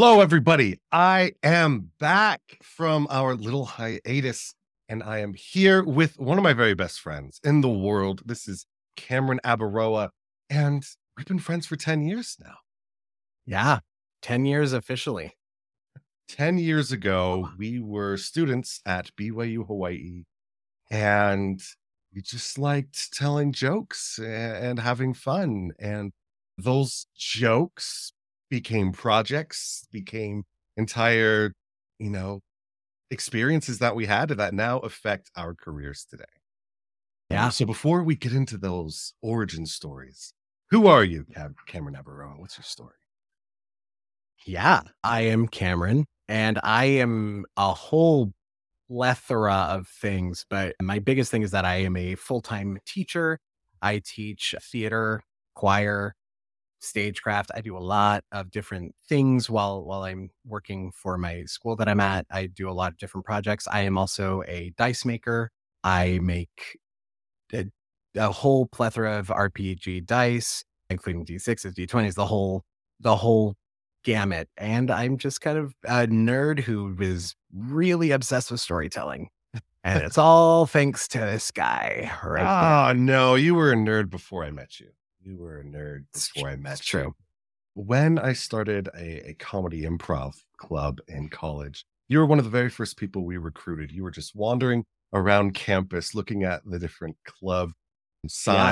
Hello, everybody. I am back from our little hiatus, and I am here with one of my very best friends in the world. This is Cameron Abaroa, and we've been friends for 10 years now. Yeah, 10 years officially. 10 years ago, we were students at BYU Hawaii, and we just liked telling jokes and having fun. And those jokes became projects, became entire, you know, experiences that we had that now affect our careers today. Yeah. So before we get into those origin stories, who are you, Cameron Abaroa? What's your story? Yeah, I am Cameron, and I am a whole plethora of things. But my biggest thing is that I am a full time teacher. I teach theater, choir, stagecraft. I do a lot of different things while while I'm working for my school that I'm at. I do a lot of different projects. I am also a dice maker. I make a, a whole plethora of RPG dice, including D6s, D20s, the whole the whole gamut. And I'm just kind of a nerd who is really obsessed with storytelling. And it's all thanks to this guy right Oh no, you were a nerd before I met you. You were a nerd before I met it's you. true. When I started a, a comedy improv club in college, you were one of the very first people we recruited. You were just wandering around campus looking at the different club Yeah, I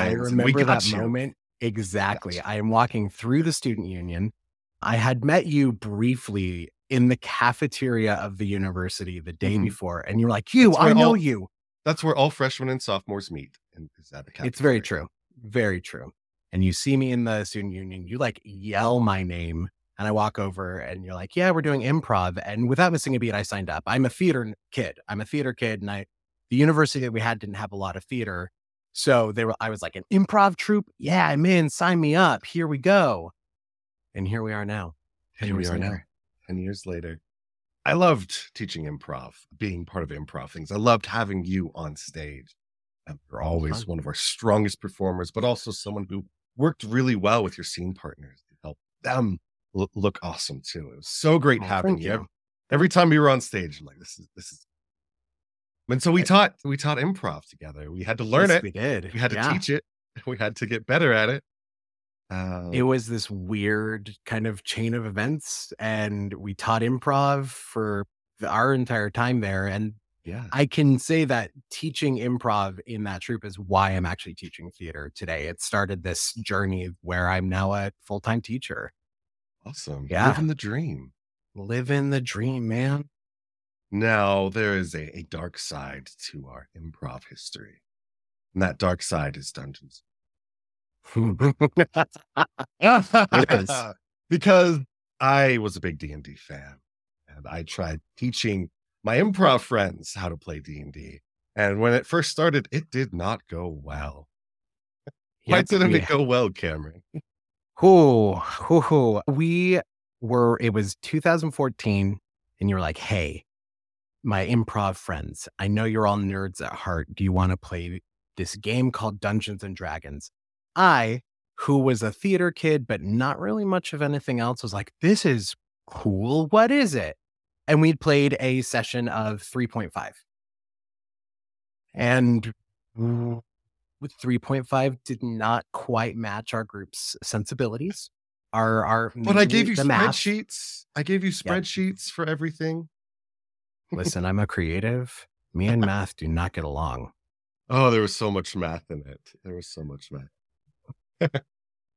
signs. remember that you. moment exactly. I am walking through the student union. I had met you briefly in the cafeteria of the university the day Mhm. before, and you're like, "You, I know all- you." That's where all freshmen and sophomores meet. And is at the It's very true, very true. And you see me in the student union, you like yell my name, and I walk over, and you're like, "Yeah, we're doing improv." And without missing a beat, I signed up. I'm a theater kid. I'm a theater kid, and I the university that we had didn't have a lot of theater. So they were I was like an improv troupe. Yeah, I'm in. Sign me up. Here we go. And here we are now. 10 Here we are now, later. 10 years later. I loved teaching improv, being part of improv things. I loved having you on stage. You're always one of our strongest performers, but also someone who worked really well with your scene partners to help them l- look awesome too. It was so great Oh, having you. you. Every time we were on stage, I'm like, this is this is. And so we taught we taught improv together. We had to learn Yes, it. We did. We had to Yeah. teach it. We had to get better at it. Um, It was this weird kind of chain of events, and we taught improv for our entire time there. And yeah. I can say that teaching improv in that troupe is why I'm actually teaching theater today. It started this journey where I'm now a full time teacher. Awesome. Yeah. Living the dream. Living the dream, man. Now, there is a, a dark side to our improv history. And that dark side is dungeons. because I was a big D&D fan and I tried teaching my improv friends how to play D&D. And when it first started, it did not go well. Why Yep, didn't it go well, Cameron? Whoo, whoo, whoo. We were, it was 2014, and you were like, hey, my improv friends, I know you're all nerds at heart. Do you want to play this game called Dungeons and Dragons? I, who was a theater kid, but not really much of anything else, was like, this is cool. What is it? And we'd played a session of 3.5. And with 3.5 did not quite match our group's sensibilities. Our, our, But I gave you the math. spreadsheets. I gave you spreadsheets for everything. Listen, I'm a creative. Me and math do not get along. Oh, there was so much math in it. There was so much math.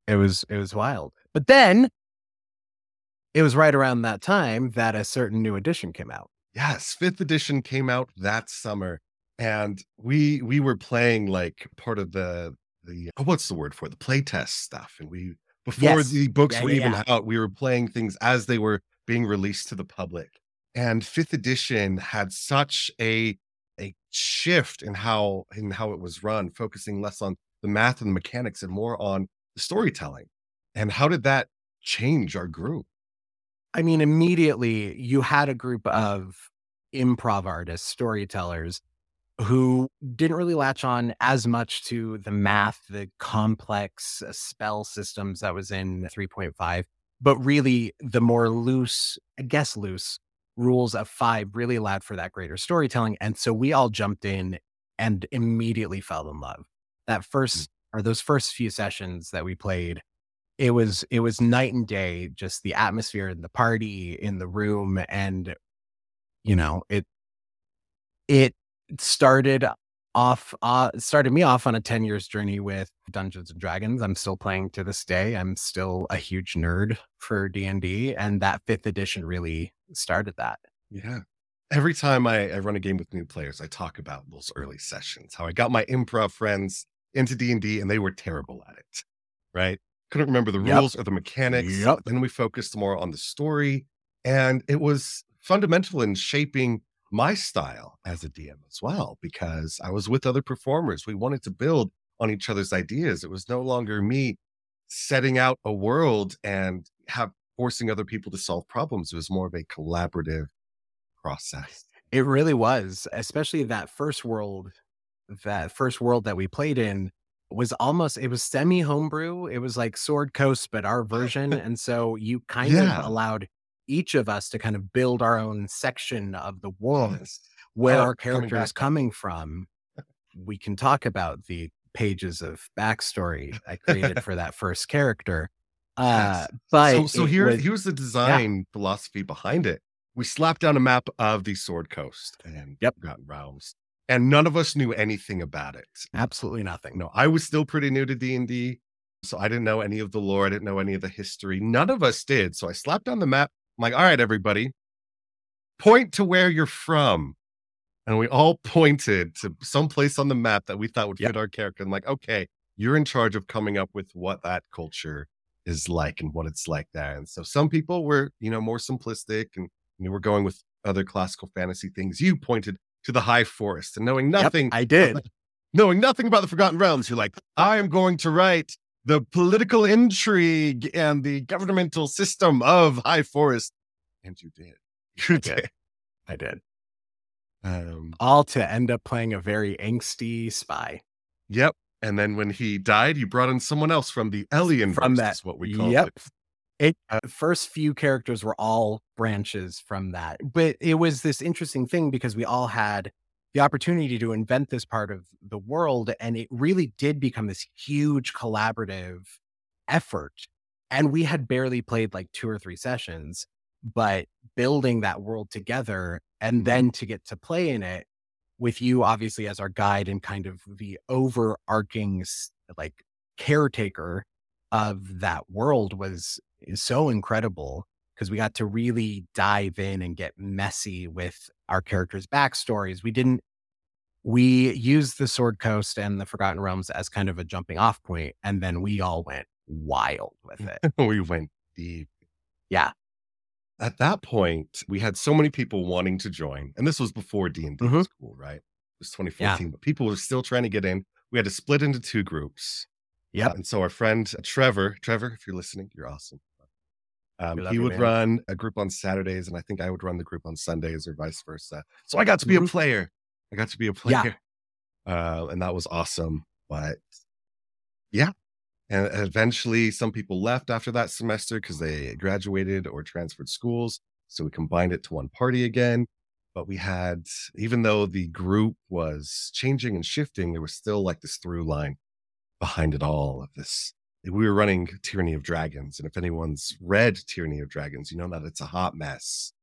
It was it was wild. But then it was right around that time that a certain new edition came out. Yes, fifth edition came out that summer, and we we were playing like part of the the oh, what's the word for it? the playtest stuff, and we before Yes. the books Yeah, were yeah, even yeah. out, we were playing things as they were being released to the public. And fifth edition had such a a shift in how in how it was run, focusing less on the math and the mechanics and more on the storytelling. And how did that change our group? I mean, immediately you had a group of improv artists, storytellers who didn't really latch on as much to the math, the complex uh, spell systems that was in 3.5. but really the more loose, I guess loose rules of five really allowed for that greater storytelling. And so we all jumped in and immediately fell in love. That Mm. first or those first few sessions that we played, it was it was night and day, just the atmosphere in the party, in the room, and you know, it it started off uh started me off on a 10 years journey with Dungeons and Dragons. I'm still playing to this day. I'm still a huge nerd for D&D and that 5th edition really started that. Yeah. Every time I, I run a game with new players, I talk about those early sessions, how I got my improv friends into D&D and they were terrible at it, right? Couldn't remember the Yep. rules or the mechanics. Yep. Then we focused more on the story and it was fundamental in shaping my style as a DM as well, because I was with other performers. We wanted to build on each other's ideas. It was no longer me setting out a world and have forcing other people to solve problems. It was more of a collaborative process. It really was, especially that first world that first world that we played in was almost it was semi homebrew. It was like Sword Coast, but our version. and so you kind Yeah. of allowed each of us to kind of build our own section of the world Yes. where Oh, our character is coming from. We can talk about the pages of backstory I created for that first character. Uh, Yes. but so, so here, was- here's the design philosophy behind it. We slapped down a map of the Sword Coast and Yep. got Realms, and none of us knew anything about it. absolutely nothing. No, I was still pretty new to D and D, so I didn't know any of the lore. I didn't know any of the history. None of us did. So I slapped on the map. I'm like, all right, everybody, point to where you're from. And we all pointed to some place on the map that we thought would Yep. fit our character. I'm like, okay, you're in charge of coming up with what that culture is like and what it's like there. And so some people were, you know, more simplistic and you were going with other classical fantasy things. You pointed to the high forest and knowing Yep, nothing I did. knowing nothing about the Forgotten Realms, you're like, I am going to write the political intrigue and the governmental system of High Forest. And you did. You did. did. I did. Um, All to end up playing a very angsty spy. yep. And then when he died, you brought in someone else from the Elian From that- what we call yep. it. It uh, first few characters were all branches from that, but it was this interesting thing because we all had the opportunity to invent this part of the world, and it really did become this huge collaborative effort. And we had barely played like two or three sessions, but building that world together and Mhm. then to get to play in it with you, obviously, as our guide and kind of the overarching like caretaker of that world was is so incredible because we got to really dive in and get messy with our characters' backstories. We didn't we used the Sword Coast and the Forgotten Realms as kind of a jumping off point, and then we all went wild with it. we went deep. Yeah. At that point, we had so many people wanting to join, and this was before D and D was mm-hmm. cool, right? It was 2014, but people were still trying to get in. We had to split into two groups. Yep. And so our friend uh, Trevor, Trevor, if you're listening, you're awesome. Um, he you, would man. run a group on Saturdays, and I think I would run the group on Sundays, or vice versa. So I got to be a Mhm. player. I got to be a Yeah. player, uh, and that was awesome. But yeah, and eventually, some people left after that semester because they graduated or transferred schools. So we combined it to one party again. But we had, even though the group was changing and shifting, there was still like this through line behind it all of this. We were running Tyranny of Dragons. And if anyone's read Tyranny of Dragons, you know that it's a hot mess.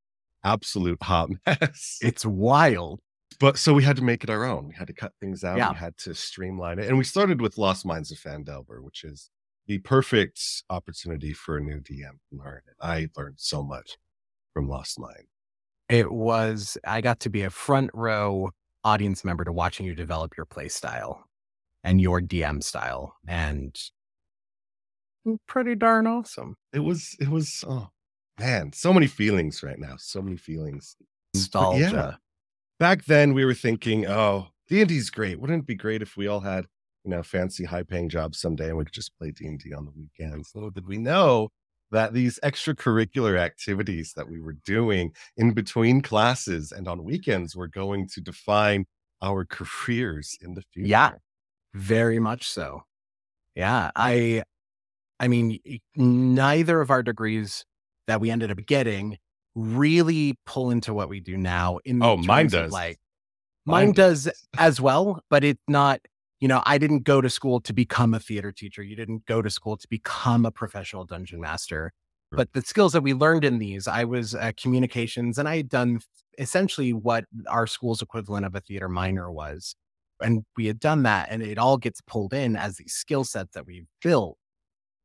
Absolute hot mess. It's wild. but so we had to make it our own. We had to cut things out. Yeah. We had to streamline it. And we started with Lost Mines of Phandelver, which is the perfect opportunity for a new DM to learn. And I learned so much from Lost Mine. It was I got to be a front row audience member to watching you develop your play style and your DM style. And pretty darn awesome. It was, it was, oh man, so many feelings right now. So many feelings. Mm, Nostalgia. back then we were thinking, oh, D&D's great. Wouldn't it be great if we all had, you know, fancy high paying jobs someday and we could just play D&D on the weekends? Little did we know that these extracurricular activities that we were doing in between classes and on weekends were going to define our careers in the future. Yeah. Very much so. Yeah. I I mean, neither of our degrees that we ended up getting really pull into what we do now. In oh, mine does. Like mine, mine does as well, but it's not. You know, I didn't go to school to become a theater teacher. You didn't go to school to become a professional dungeon master. But the skills that we learned in these, I was uh, communications, and I had done essentially what our school's equivalent of a theater minor was. And we had done that, and it all gets pulled in as these skill sets that we've built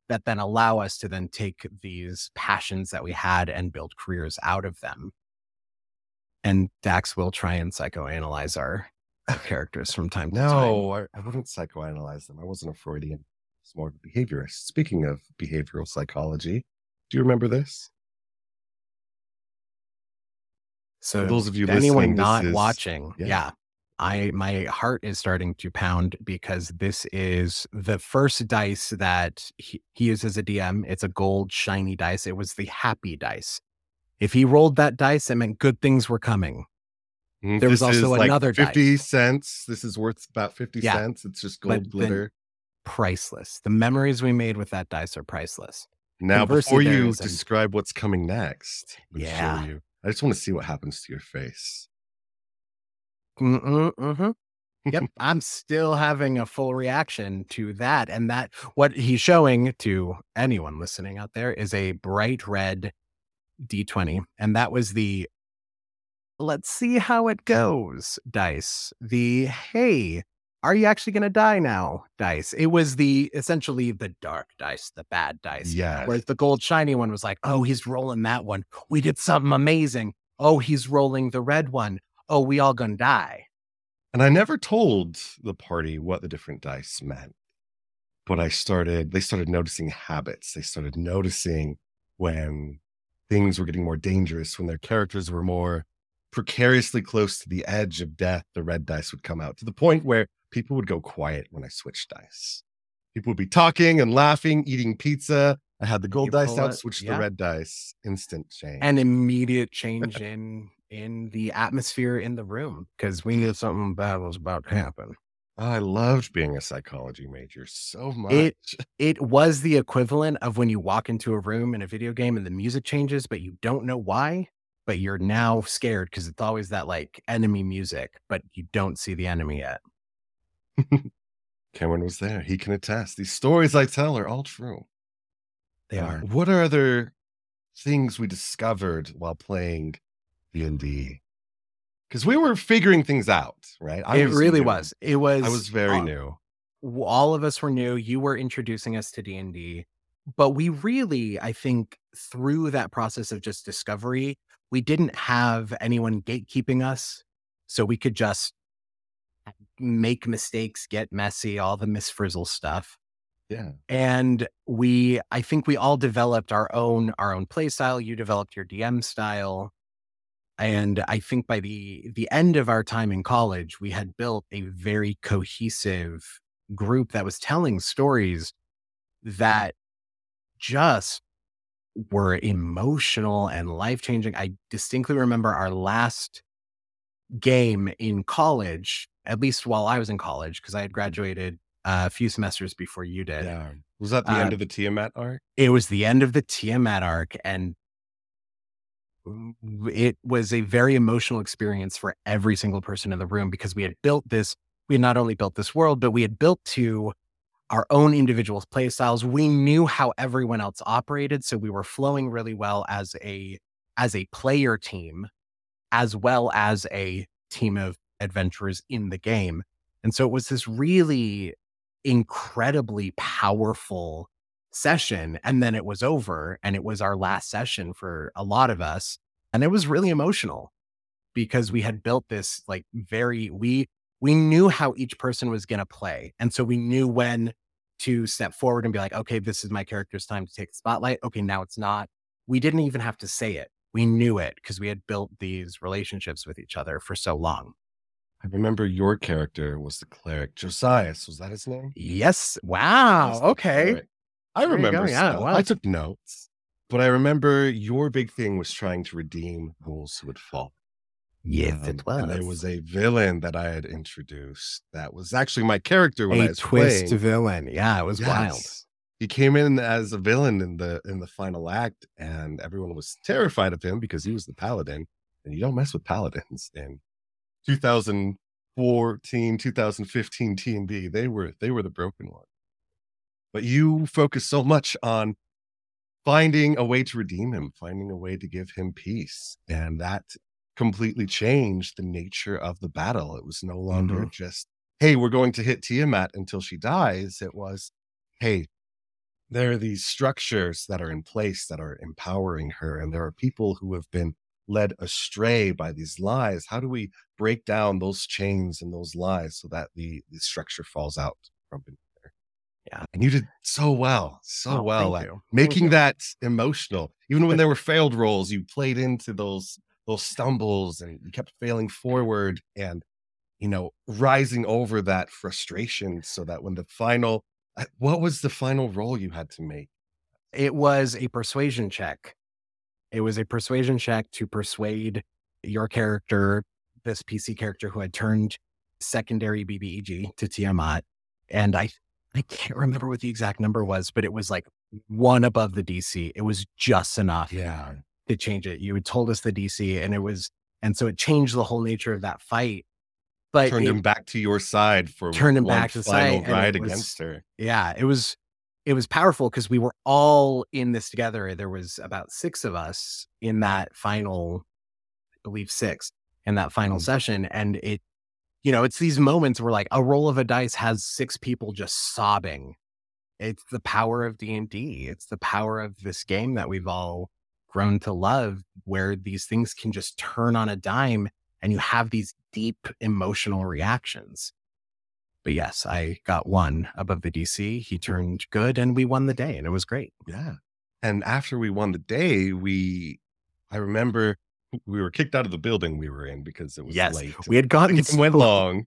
that then allow us to then take these passions that we had and build careers out of them. And Dax will try and psychoanalyze our, characters from time to no, time. No, I, I wouldn't psychoanalyze them. I wasn't a Freudian. It's more of a behaviorist. Speaking of behavioral psychology, do you remember this? So, For those of you anyone not is, watching, yeah. yeah, I my heart is starting to pound because this is the first dice that he, he uses a DM. It's a gold shiny dice. It was the happy dice. If he rolled that dice, it meant good things were coming. Mm, there was also another like 50 dice. cents. This is worth about 50 yeah, cents. It's just gold glitter. Priceless. The memories we made with that dice are priceless. Now, before you describe what's coming next, yeah, you, I just want to see what happens to your face. Mm-hmm. yep, I'm still having a full reaction to that, and that what he's showing to anyone listening out there is a bright red D20, and that was the let's see how it goes dice. The hey, are you actually going to die now? dice. It was the essentially the dark dice the bad dice yeah whereas the gold shiny one was like oh he's rolling that one. We did something amazing. Oh he's rolling the red one oh we all gonna die and i never told the party what the different dice meant but i started they started noticing habits they started noticing when things were getting more dangerous when their characters were more precariously close to the edge of death the red dice would come out to the point where people would go quiet when I switched dice. People would be talking and laughing, eating pizza. I had the gold you dice out, switched yeah. the red dice, instant change. An immediate change in in the atmosphere in the room because we knew mm. something bad was about to happen. I loved being a psychology major so much. It it was the equivalent of when you walk into a room in a video game and the music changes, but you don't know why. But you're now scared because it's always that like enemy music, but you don't see the enemy yet. Cameron was there. He can attest. These stories I tell are all true. They are. What are other things we discovered while playing D&D? Because we were figuring things out, right? I it was really new. was. It was. I was very uh, new. All of us were new. You were introducing us to D&D. But we really, I think, through that process of just discovery, we didn't have anyone gatekeeping us. So we could just make mistakes, get messy, all the Miss Frizzle stuff. Yeah. And we I think we all developed our own our own play style. You developed your DM style. And I think by the the end of our time in college, we had built a very cohesive group that was telling stories that just were emotional and life changing. I distinctly remember our last game in college at least while I was in college, because I had graduated uh, a few semesters before you did. Yeah. Was that the uh, end of the Tiamat arc? It was the end of the Tiamat arc. And it was a very emotional experience for every single person in the room because we had built this, we had not only built this world, but we had built to our own individual play styles. We knew how everyone else operated. So we were flowing really well as a as a player team, as well as a team of adventurers in the game. And so it was this really incredibly powerful session. And then it was over and it was our last session for a lot of us. And it was really emotional because we had built this like very, we, we knew how each person was going to play. And so we knew when to step forward and be like, okay, this is my character's time to take the spotlight. Okay, now it's not. We didn't even have to say it. We knew it because we had built these relationships with each other for so long. I remember your character was the cleric. Josias, was that his name? Yes. Wow. Okay. I remember. Yeah. Wow. I took notes, but I remember your big thing was trying to redeem those who would fall. Yes, um, it was. And there was a villain that I had introduced that was actually my character when a I was twist playing. villain. Yeah, it was yes. wild. he came in as a villain in the in the final act, and everyone was terrified of him because he was the paladin, and you don't mess with paladins. In 2014, 2015 D&D, they were they were the broken one. But you focus so much on finding a way to redeem him, finding a way to give him peace, and that completely changed the nature of the battle. It was no longer mm-hmm. just, hey, we're going to hit Tiamat until she dies. It was, hey, there are these structures that are in place that are empowering her, and there are people who have been led astray by these lies. How do we break down those chains and those lies so that the, the structure falls out from beneath? Yeah. And you did so well, so oh, well at making that emotional. Even when there were failed rolls you played into those those stumbles and you kept failing forward and you know rising over that frustration so that when the final uh, what was the final roll you had to make it was a persuasion check it was a persuasion check to persuade your character this pc character who had turned secondary bbeg to tiamat and i i can't remember what the exact number was but it was like one above the dc it was just enough yeah to change it. You had told us the DC, and it was, and so it changed the whole nature of that fight. But turned it, him back to your side for turned him back to final ride against her. Yeah, it was it was powerful because we were all in this together. There was about six of us in that final, I believe six in that final mm-hmm. session, and it, you know, it's these moments where like a roll of a dice has six people just sobbing. It's the power of D and D. It's the power of this game that we've all grown to love where these things can just turn on a dime and you have these deep emotional reactions. But yes, I got one above the DC. He turned good and we won the day and it was great. Yeah. And after we won the day, we, I remember we were kicked out of the building we were in because it was yes, late. We had gotten it went long.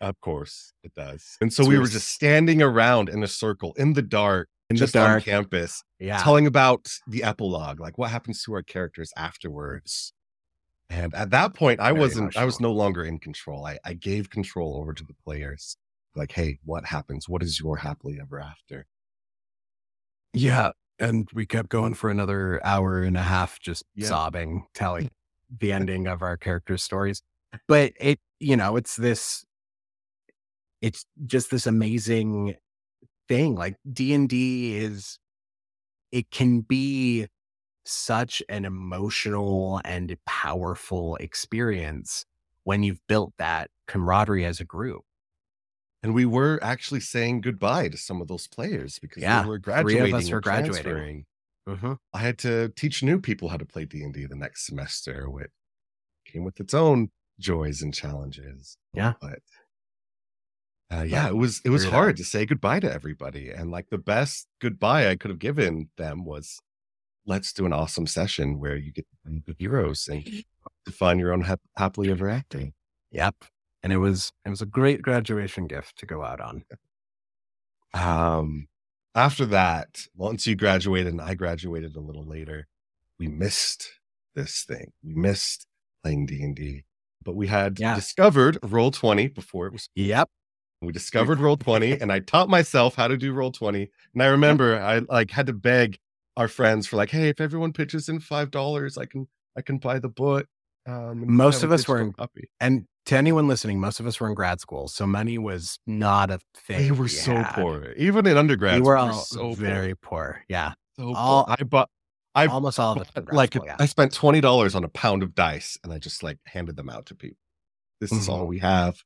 Of course it does. And so, so we were just standing around in a circle in the dark, in just the dark. on campus, yeah. telling about the epilogue, like what happens to our characters afterwards. And at that point, I Very wasn't. I was no longer in control. I, I gave control over to the players. Like, hey, what happens? What is your happily ever after? Yeah. And we kept going for another hour and a half, just yeah. sobbing, telling the ending of our characters' stories. But it, you know, it's this, it's just this amazing thing. Like D and D is, it can be such an emotional and powerful experience when you've built that camaraderie as a group. And we were actually saying goodbye to some of those players because yeah, we were graduating. Three of us were graduating. Mm-hmm. I had to teach new people how to play D and D the next semester, which came with its own joys and challenges. Yeah, but uh, yeah, it was it was hard to say goodbye to everybody, and like the best goodbye I could have given them was, let's do an awesome session where you get the heroes and define your own ha- happily ever after. Yep, and it was it was a great graduation gift to go out on. Um, after that, once you graduated and I graduated a little later, we missed this thing. We missed playing D and D, but we had yeah. discovered Roll Twenty before it was. Yep, we discovered roll 20 and I taught myself how to do roll 20. And I remember I like had to beg our friends for like, hey, if everyone pitches in five dollars, I can I can buy the book. Um, most of us were in, copy. and to anyone listening, most of us were in grad school, so money was not a thing. They were we so had. poor, even in undergrad. We were all so very poor. poor. Yeah, so all, poor. I bought. I almost all of it. Like school, yeah. I spent twenty dollars on a pound of dice, and I just like handed them out to people. This mm-hmm. is all mm-hmm. we have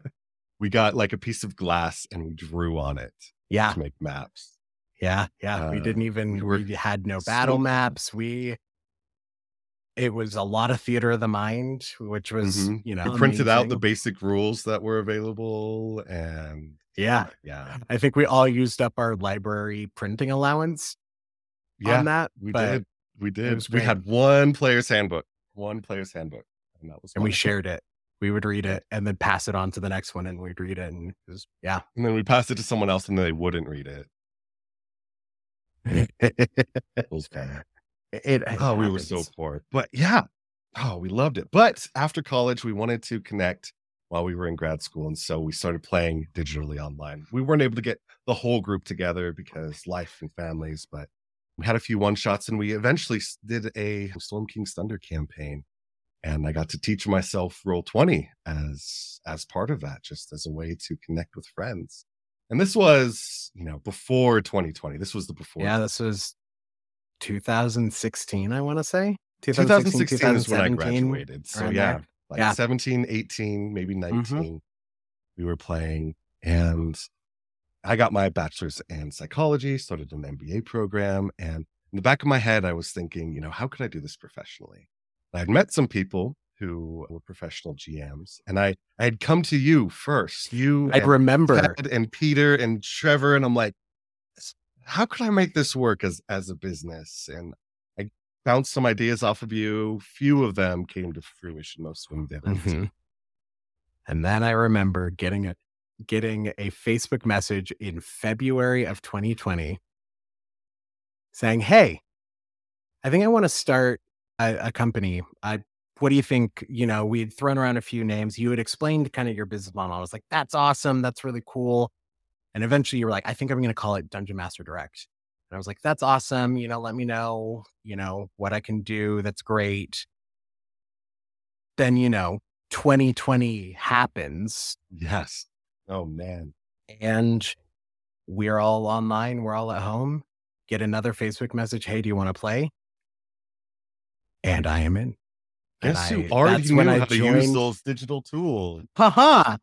we got like a piece of glass and we drew on it. Yeah. To make maps. Yeah. Yeah. Uh, we didn't even, we, we had no battle so, maps. We, it was a lot of theater of the mind, which was, mm-hmm. you know, printed out the basic rules that were available. And yeah. Yeah. I think we all used up our library printing allowance yeah, on that. We did. We did. We had one player's handbook, one player's handbook. And that was, and we shared it we would read it and then pass it on to the next one and we'd read it and it was yeah and then we passed it to someone else and they wouldn't read it it was bad. It, it, oh we were so poor but yeah oh we loved it but after college we wanted to connect while we were in grad school. And so we started playing digitally online. We weren't able to get the whole group together because life and families, but we had a few one shots and we eventually did a Storm King's Thunder campaign. And I got to teach myself roll 20 as as part of that, just as a way to connect with friends. And this was, you know, before 2020. This was the before. Yeah, this was 2016, I want to say. 2016, 2016 is when I graduated. So yeah, there. like Yeah. 17, 18, maybe Mm-hmm. 19, we were playing. And I got my bachelor's in psychology, started an MBA program. And in the back of my head, I was thinking, you know, how could I do this professionally? I had met some people who were professional GMs, and I, I had come to you first. You I remember. Ted and Peter and Trevor, and I'm like, how could I make this work as as a business? And I bounced some ideas off of you. Few of them came to fruition. Most of them didn't. Mhm. And then I remember getting a getting a Facebook message in February of 2020 saying, "Hey, I think I want to start a, a company. I what do you think? You know, we'd thrown around a few names. You had explained kind of your business model. I was like, that's awesome. That's really cool. And eventually you were like, I think I'm going to call it Dungeon Master Direct. And I was like, that's awesome. You know, let me know, you know, what I can do. That's great. Then, you know, 2020 happens Yes. Oh man. and we're all online. We're all at home. Get another Facebook message. Hey, do you want to play? And I am in. Guess I- who already knew how to use those digital tools? Haha.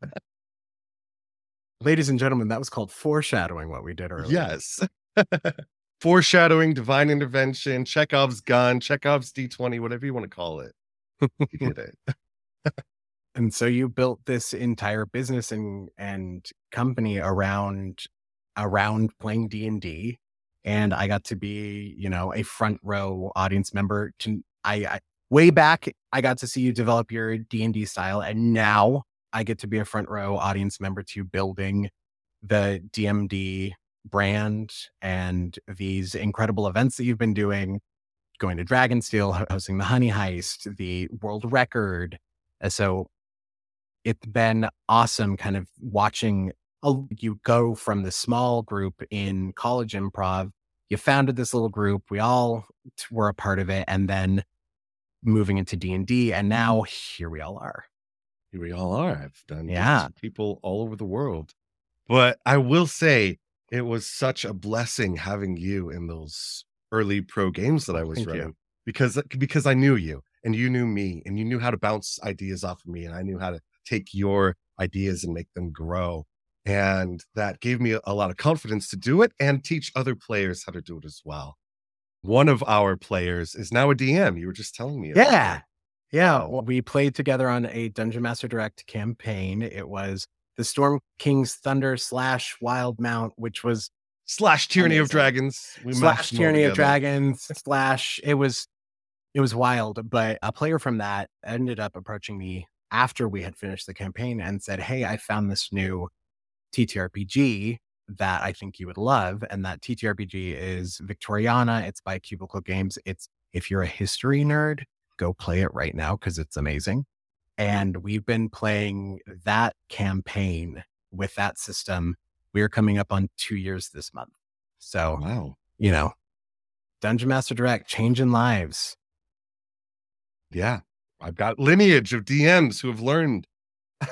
Ladies and gentlemen, that was called foreshadowing what we did earlier. Yes. Foreshadowing, divine intervention, Chekhov's gun, Chekhov's D20, whatever you want to call it. You did it. And so you built this entire business and and company around around playing D&D and I got to be, you know, a front row audience member to I, I way back I got to see you develop your D&D style and now I get to be a front row audience member to building the DMD brand and these incredible events that you've been doing going to Dragonsteel, ho- hosting the Honey Heist, the world record. Uh, so it's been awesome kind of watching you go from the small group in college improv. You founded this little group. We all were a part of it. And then moving into D&D. And mm-hmm. now here we all are. Here we all are. I've done Yeah. people all over the world. But I will say it was such a blessing having you in those early pro games that I was Thank you. running because because I knew you and you knew me and you knew how to bounce ideas off of me and I knew how to take your ideas and make them grow. And that gave me a, lot of confidence to do it and teach other players how to do it as well. One of our players is now a DM. You were just telling me. about Yeah. it. Yeah. well, we played together on a Dungeon Master Direct campaign. It was the Storm King's Thunder slash Wildemount, which was Slash Tyranny of Dragons. We slash mashed them all Tyranny of. Dragons slash it was it was wild. But a player from that ended up approaching me after we had finished the campaign and said, Hey, I found this new TTRPG that I think you would love. And that TTRPG is Victoriana. It's by Cubicle Games. It's if you're a history nerd, go play it right now because it's amazing. And we've been playing that campaign with that system. We are coming up on two years this month. So Wow. you know, Dungeon Master Direct, changing lives. Yeah. I've got lineage of DMs who have learned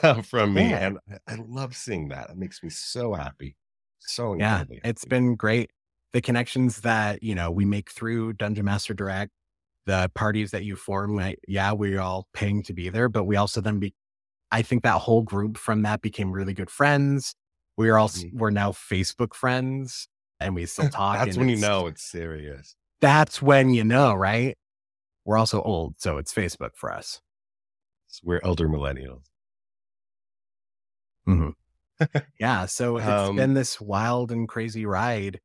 uh, from me. Yeah. And I- love seeing that. It makes me so happy. So Yeah, it's happy. been great. The connections that, you know, we make through Dungeon Master Direct, the parties that you form, like, yeah, we're all paying to be there, but we also then be, I think that whole group from that became really good friends. We are also, Mhm. we're now Facebook friends and we still talk. That's when you know it's serious. That's when you know, right? We're also old, so it's Facebook for us. It's- We're elder millennials. Mhm. yeah. So it's Um, been this wild and crazy ride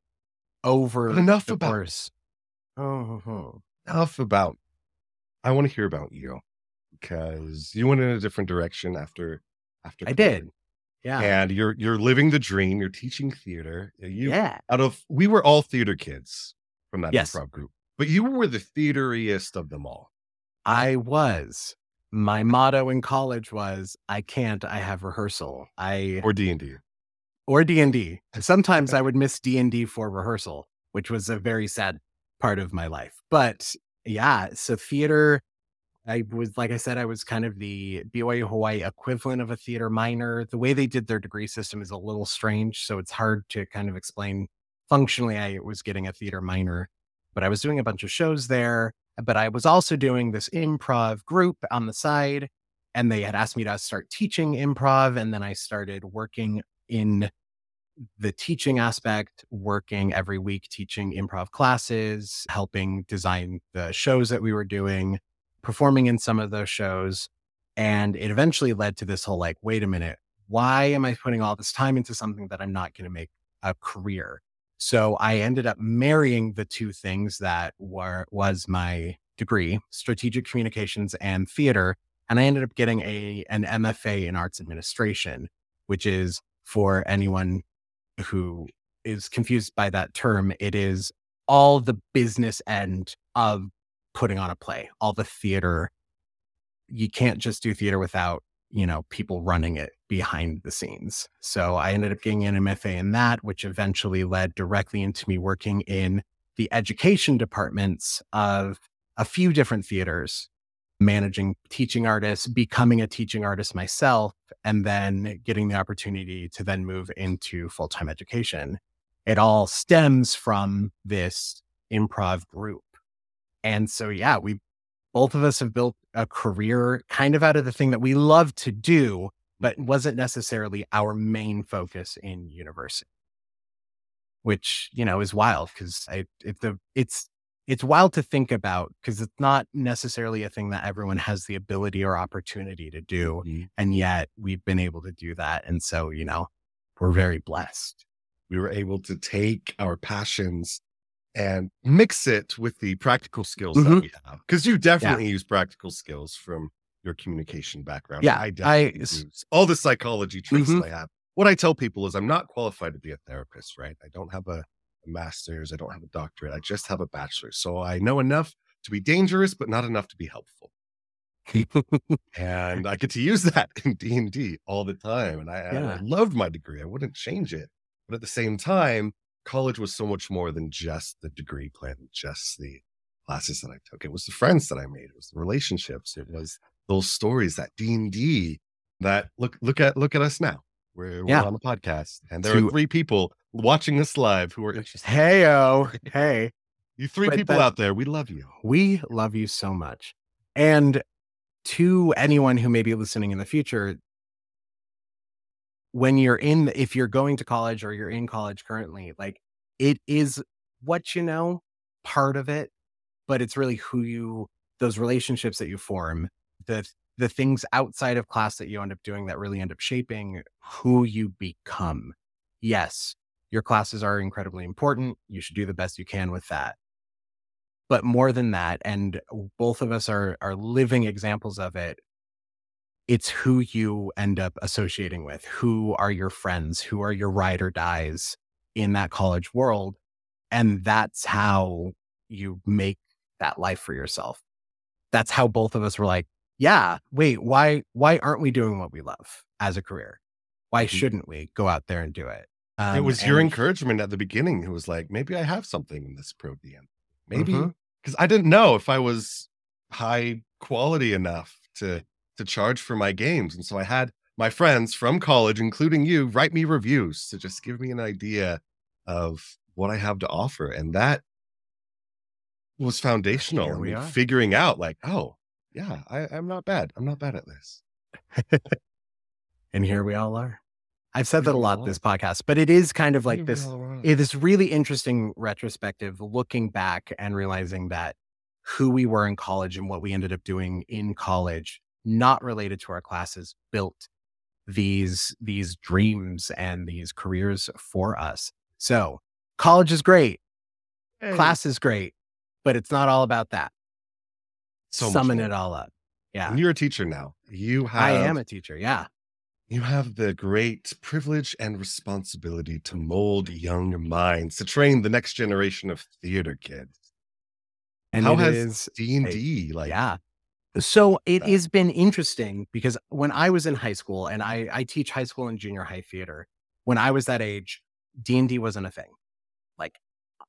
over enough the about- course. Oh, Enough about, I want to hear about you because you went in a different direction after, after I did. Yeah. And you're, you're living the dream. You're teaching theater. Uh, you, yeah. out of we were all theater kids from that Yes. improv group, but you were the theateriest of them all. I was. my motto in college was I can't, I have rehearsal. I or D&D. Or D&D. Sometimes I would miss D&D for rehearsal, which was a very sad part of my life. But yeah, so theater I was like I said I was kind of the BYU Hawaii equivalent of a theater minor. The way they did their degree system is a little strange, so it's hard to kind of explain functionally I was getting a theater minor, but I was doing a bunch of shows there but I was also doing this improv group on the side. And they had asked me to start teaching improv. And then I started working in the teaching aspect, working every week, teaching improv classes, helping design the shows that we were doing, performing in some of those shows. And it eventually led to this whole like, wait a minute, why am I putting all this time into something that I'm not going to make a career? So I ended up marrying the two things that were was my degree, strategic communications and theater, and I ended up getting a an MFA in arts administration, which is for anyone who is confused by that term, it is all the business end of putting on a play, all the theater. You can't just do theater without you know, people running it behind the scenes. So I ended up getting an MFA in that, which eventually led directly into me working in the education departments of a few different theaters, managing teaching artists, becoming a teaching artist myself, and then getting the opportunity to then move into full time education. It all stems from this improv group. And so, yeah, we both of us have built a career kind of out of the thing that we love to do, but wasn't necessarily our main focus in university. Which, you know, is wild because I it's the it's it's wild to think about because it's not necessarily a thing that everyone has the ability or opportunity to do. Mm-hmm. And yet we've been able to do that. And so, you know, we're very blessed. We were able to take our passions and mix it with the practical skills mm-hmm. that we have. Because you definitely yeah. use practical skills from your communication background. Yeah, I definitely I, use all the psychology tricks mm-hmm. I have. What I tell people is I'm not qualified to be a therapist, right? I don't have a, a master's, I don't have a doctorate, I just have a bachelor's. So I know enough to be dangerous, but not enough to be helpful. and I get to use that in D and D all the time, and I, yeah. I loved my degree. I wouldn't change it, but at the same time, college was so much more than just the degree plan, just the classes that I took. It was the friends that I made. It was the relationships. It was those stories that D and D that look look at look at us now. We're, yeah. we're on the podcast, and there to, are three people watching us live who are interested. Hey oh, hey, you three but people out there, we love you. We love you so much. And to anyone who may be listening in the future, when you're in if you're going to college or you're in college currently like it is what you know part of it but it's really who you those relationships that you form the the things outside of class that you end up doing that really end up shaping who you become yes your classes are incredibly important you should do the best you can with that but more than that and both of us are are living examples of it it's who you end up associating with. Who are your friends? Who are your ride or dies in that college world? And that's how you make that life for yourself. That's how both of us were like, yeah, wait, why why aren't we doing what we love as a career? Why mm-hmm. shouldn't we go out there and do it? Um, it was your encouragement at the beginning who was like, maybe I have something in this pro DM. Maybe because mm-hmm. I didn't know if I was high quality enough to to charge for my games. And so I had my friends from college, including you, write me reviews to just give me an idea of what I have to offer. And that was foundational. We are. Figuring out, like, oh, yeah, I, I'm not bad. I'm not bad at this. and here we all are. I've said that a lot this podcast, but it is kind of like this it is really interesting retrospective looking back and realizing that who we were in college and what we ended up doing in college not related to our classes built these these dreams and these careers for us. So college is great, hey. class is great, but it's not all about that. So summon it all up. Yeah. And you're a teacher now. You have I am a teacher, yeah. You have the great privilege and responsibility to mold young minds, to train the next generation of theater kids. And how has D and D like yeah So it that? has been interesting because when I was in high school and I, I teach high school and junior high theater, when I was that age, D and D wasn't a thing. Like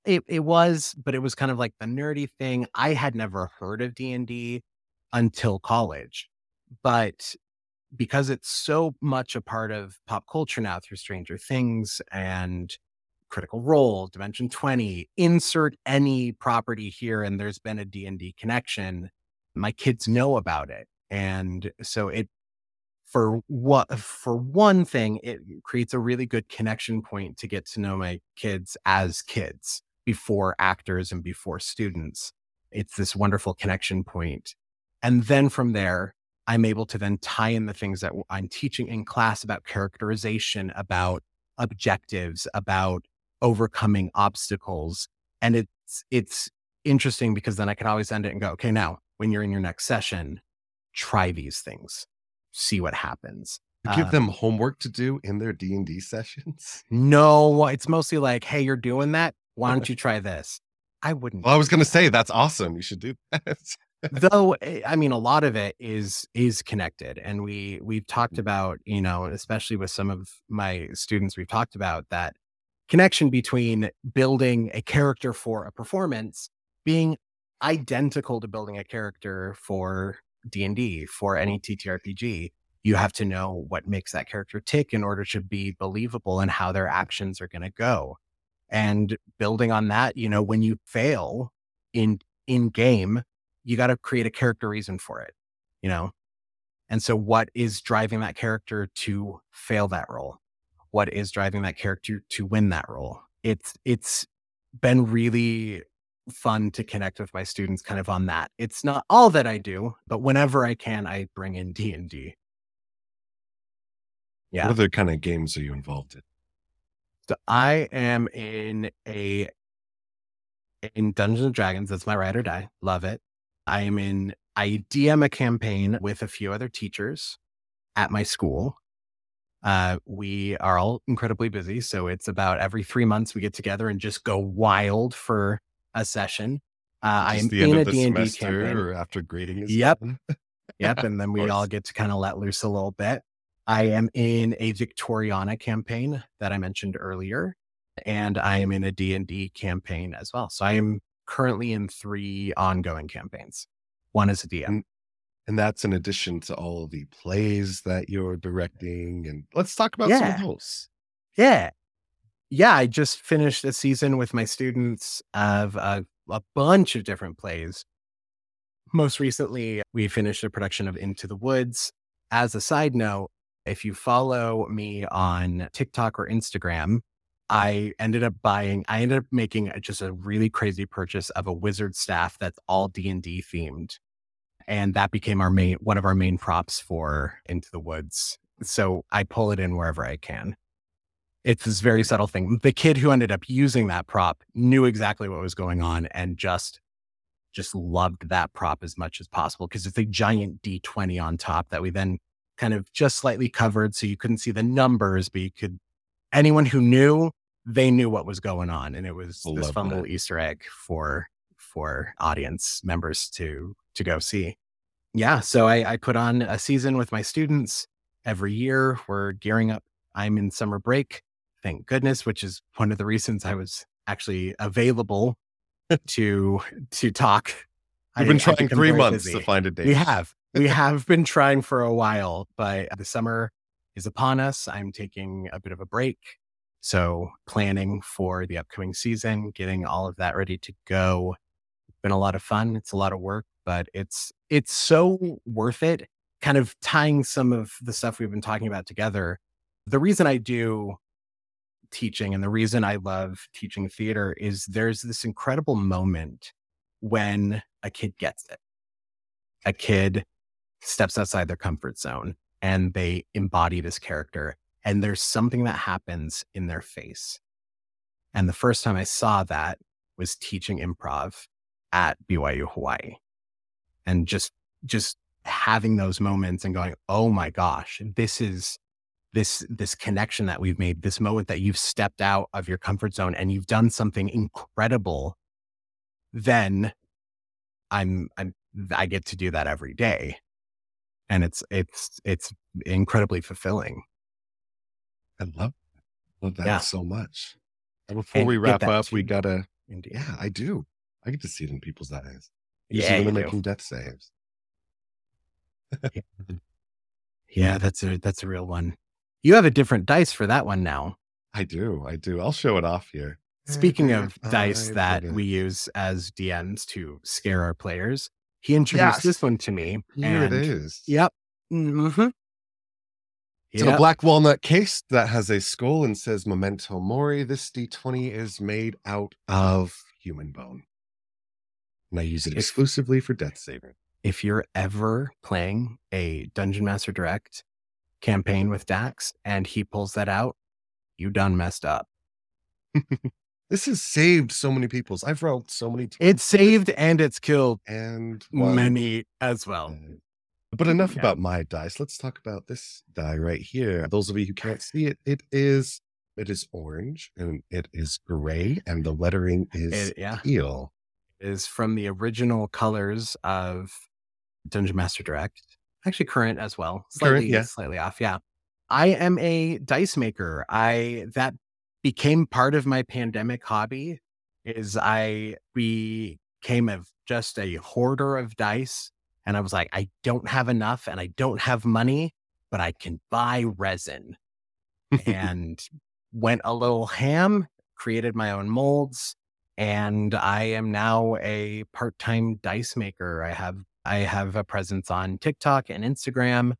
it, it was, but it was kind of like the nerdy thing. I had never heard of D and D until college, but because it's so much a part of pop culture now through Stranger Things and Critical Role, Dimension 20, insert any property here and there's been a D&D connection, my kids know about it. And so it for what for one thing, it creates a really good connection point to get to know my kids as kids before actors and before students. It's this wonderful connection point. And then from there, I'm able to then tie in the things that I'm teaching in class about characterization, about objectives, about overcoming obstacles. And it's it's interesting because then I can always end it and go, okay, now when you're in your next session, try these things, see what happens. Give Uh, them homework to do in their D&D sessions? no, it's mostly like, hey, you're doing that. Why don't you try this? I wouldn't. Well, I was gonna say that's awesome. You should do that. Though eh, i mean a lot of it is is connected and we we've talked about you know especially with some of my students we've talked about that connection between building a character for a performance being identical to building a character for d&d for any ttrpg you have to know what makes that character tick in order to be believable and how their actions are going to go. And building on that you know when you fail in in game you got to create a character reason for it, you know? And so what is driving that character to fail that role? What is driving that character to win that role? It's it's been really fun to connect with my students kind of on that. It's not all that I do, but whenever I can I bring in D&D. Yeah. What other kind of games are you involved in? So I am in a in Dungeons and Dragons. That's my ride or die. Love it. I am in. I DM a campaign with a few other teachers at my school. Uh, we are all incredibly busy, so it's about every three months we get together and just go wild for a session. Uh, I'm the in a of the D and D campaign. or after grading Yep. Yep, and then we all get to kind of let loose a little bit. I am in a Victoriana campaign that I mentioned earlier, and I am in a D&D campaign as well. So I am currently in 3 ongoing campaigns. One is a DM. And and that's in addition to all the plays that you're directing. And let's talk about some of those. Yeah. Yeah, I just finished a season with my students of a, a bunch of different plays. Most recently, we finished a production of Into the Woods. As a side note, if you follow me on TikTok or Instagram, I ended up buying, I ended up making a- just a really crazy purchase of a wizard staff that's all D&D themed. And that became our main, one of our main props for Into the Woods. So I pull it in wherever I can it's this very subtle thing. The kid who ended up using that prop knew exactly what was going on and just just loved that prop as much as possible because it's a giant D20 on top that we then kind of just slightly covered so you couldn't see the numbers, but you could anyone who knew, they knew what was going on. And it was this fun that. little Easter egg for for audience members to to go see. Yeah. So I, I put on a season with my students every year. We're gearing up. I'm in summer break thank goodness, which is one of the reasons I was actually available to to talk. We've been I trying become three months busy. to find a date. We have. We have been trying for a while, but the summer is upon us. I'm taking a bit of a break. So planning for the upcoming season, getting all of that ready to go. It's been a lot of fun. It's a lot of work, but it's it's so worth it. Kind of tying some of the stuff we've been talking about together. The reason I do teaching and the reason I love teaching theater is there's this incredible moment when a kid gets it. A kid steps outside their comfort zone and they embody this character and there's something that happens in their face. And the first time I saw that was teaching improv at BYU Hawaii. And just just having those moments and going, "Oh my gosh, this is this this connection that we've made, this moment that you've stepped out of your comfort zone and you've done something incredible." Then I'm I'm I get to do that every day. And it's it's it's incredibly fulfilling. I love love that Yeah. so much. And before And we wrap that up, we gotta Indeed. yeah, I do. I get to see it in people's eyes. Usually Yeah, when you they're making death saves. Yeah, that's a that's a real one. You have a different dice for that one now. I do, I do. I'll show it off here. Speaking of dice that we use as DMs to scare our players, he introduced Yes. this one to me. Here it and- is. Yep. hmm It's in a black walnut case that has a skull and says Memento Mori. This D20 is made out of human bone. And I use it If- exclusively for death saving. if you're ever playing a Dungeon Master Direct campaign with Dax and he pulls that out, you done messed up. This has saved so many people's. I've rolled so many times It's saved and it's killed and won. many as well. Uh, But enough Yeah. about my dice. Let's talk about this die right here. Those of you who can't see it, it is it is orange and it is gray, and the lettering is It, yeah, teal. is from the original colors of Dungeon Master Direct. Actually, current as well. Current, Slightly, yeah. slightly off. Yeah. I am a dice maker. I that became part of my pandemic hobby. Is I became a just a hoarder of dice, and I was like, I don't have enough, and I don't have money, but I can buy resin and went a little ham, created my own molds, and I am now a part-time dice maker. I have I have a presence on TikTok and Instagram.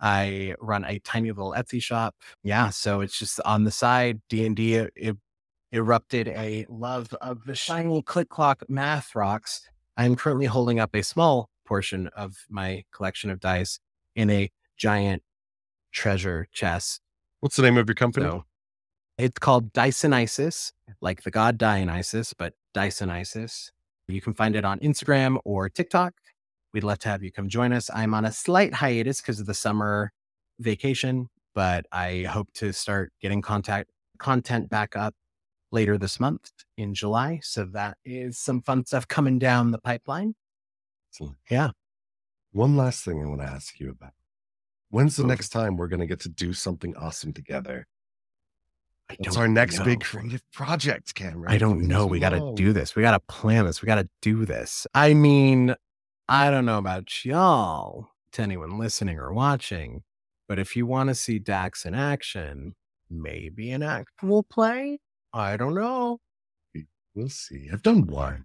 I run a tiny little Etsy shop. Yeah, so it's just on the side. D and D uh, erupted a love of the shiny click clock math rocks. I am currently holding up a small portion of my collection of dice in a giant treasure chest What's the name of your company? so it's called Dionysus, like the god Dionysus, but Dionysus. You can find it on Instagram or TikTok. We'd love to have you come join us. I'm on a slight hiatus because of the summer vacation, but I hope to start getting contact content back up later this month in July. So that is some fun stuff coming down the pipeline. Excellent. Yeah. One last thing I want to ask you about. When's the next time we're going to get to do something awesome together? I What's our next big creative project, Cameron? I don't know. We got to do this. We got to plan this. We got to do this. I mean, I don't know about y'all, to anyone listening or watching, but if you want to see Dax in action, maybe an actual play. I don't know. We'll see. I've done one.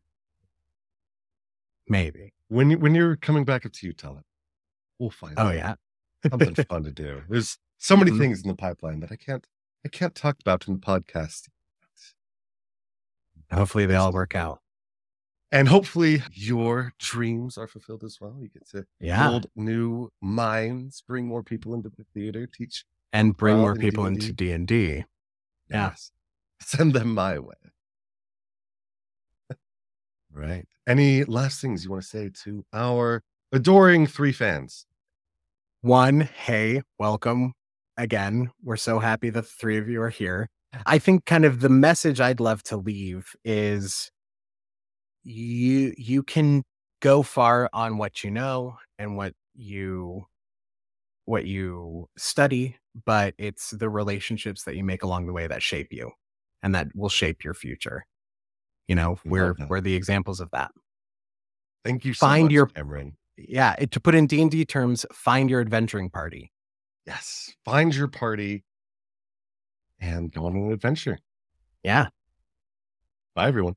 Maybe. When you, when you're coming back up to you, tell it. We'll find. Out. Oh out. yeah. something fun to do. There's so many Mhm. things in the pipeline that I can't I can't talk about in the podcast. Hopefully they all work out. And hopefully your dreams are fulfilled as well. You get to Yeah. build new minds, bring more people into the theater, teach And bring more people D&D. into D and D. Yeah. Yes. Send them my way. right. Any last things you want to say to our adoring three fans? One, hey, welcome again. We're so happy that the three of you are here. I think kind of the message I'd love to leave is you you can go far on what you know and what you what you study, but it's the relationships that you make along the way that shape you and that will shape your future. You know, we're we're the examples of that. Thank you so Find much, your- Cameron. Yeah, it, to put in D&D terms, find your adventuring party. Yes. Find your party and go on an adventure. Yeah. Bye everyone.